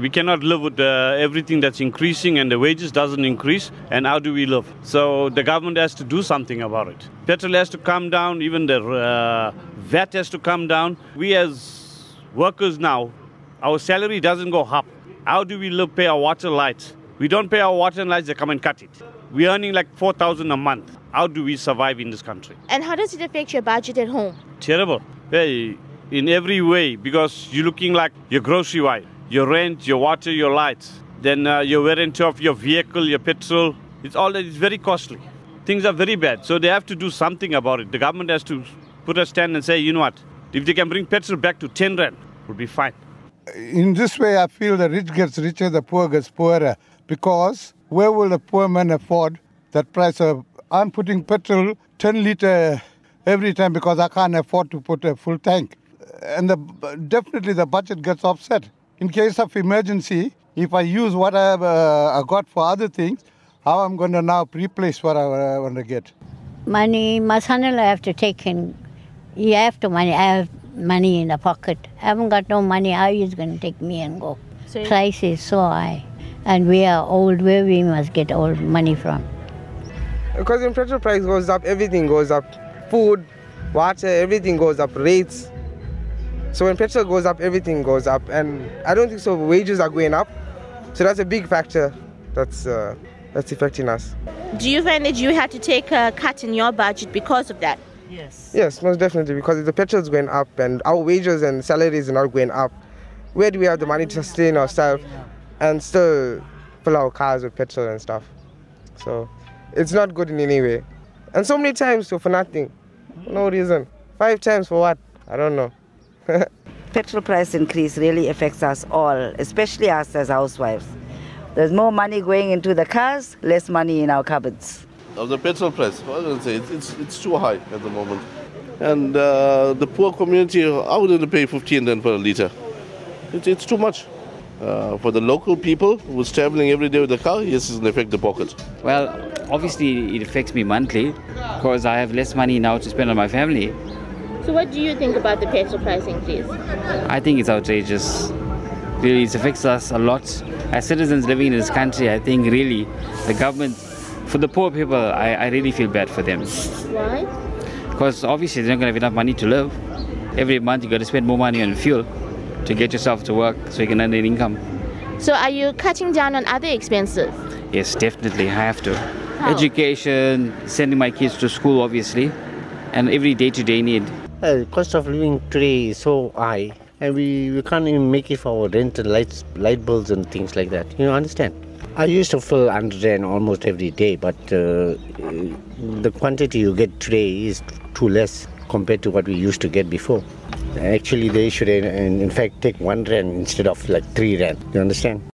We cannot live with uh, everything that's increasing and the wages doesn't increase. And how do we live? So the government has to do something about it. Petrol has to come down. Even the uh, VAT has to come down. We as workers now, our salary doesn't go up. How do we live, pay our water lights? We don't pay our water and lights, they come and cut it. We're earning like 4,000 a month. How do we survive in this country? And how does it affect your budget at home? Terrible. Hey, in every way, because you're looking like your grocery wise, your rent, your water, your lights, then uh, your tear of your vehicle, your petrol. It's all it's very costly. Things are very bad. So they have to do something about it. The government has to put a stand and say, you know what, if they can bring petrol back to 10 rand, would be fine. In this way, I feel the rich gets richer, the poor gets poorer. Because where will the poor man afford that price of? I'm putting petrol 10 liter every time because I can't afford to put a full tank, and the, definitely the budget gets offset. In case of emergency, if I use what I, have, uh, I got for other things, how I'm going to now replace what I want to get. Money, my son-in-law have to take in. You have to money. I have money in the pocket. I haven't got no money. How is going to take me and go? So Price is so high, and we are old. Where we must get all money from? Because when petrol price goes up, everything goes up. Food, water, everything goes up. Rates. So when petrol goes up, everything goes up, and I don't think so. Wages are going up, so that's a big factor that's uh, that's affecting us. do you find that you had to take a cut in your budget because of that? Yes. Yes, most definitely, because if the petrol is going up and our wages and salaries are not going up, where do we have the money to sustain ourselves and still fill our cars with petrol and stuff? So it's not good in any way. And so many times so for nothing, for no reason. Five times for what? I don't know. petrol price increase really affects us all, especially us as housewives. There's more money going into the cars, less money in our cupboards. of the petrol price. What I say, it's, it's, it's too high at the moment. And uh, the poor community, how would they pay 15 rand per litre? It's, it's too much. Uh, for the local people who's traveling every day with the car, yes, it's going affect the pocket. Well, obviously it affects me monthly because I have less money now to spend on my family. So what do you think about the petrol price increase? I think it's outrageous. Really, it affects us a lot. As citizens living in this country, I think really the government, for the poor people, I, I really feel bad for them. Why? Because obviously they're not going to have enough money to live. Every month you got to spend more money on fuel to get yourself to work so you can earn an income. So are you cutting down on other expenses? Yes, definitely, I have to. Education, sending my kids to school, obviously, and every day to day need. Uh, cost of living today is so high, and we, we can't even make it for our rent and lights, light bills and things like that. You understand? I used to fill 100 rand almost every day, but uh, the quantity you get today is too less compared to what we used to get before. Actually, they should, in in fact, take one rand instead of like three rand. You understand?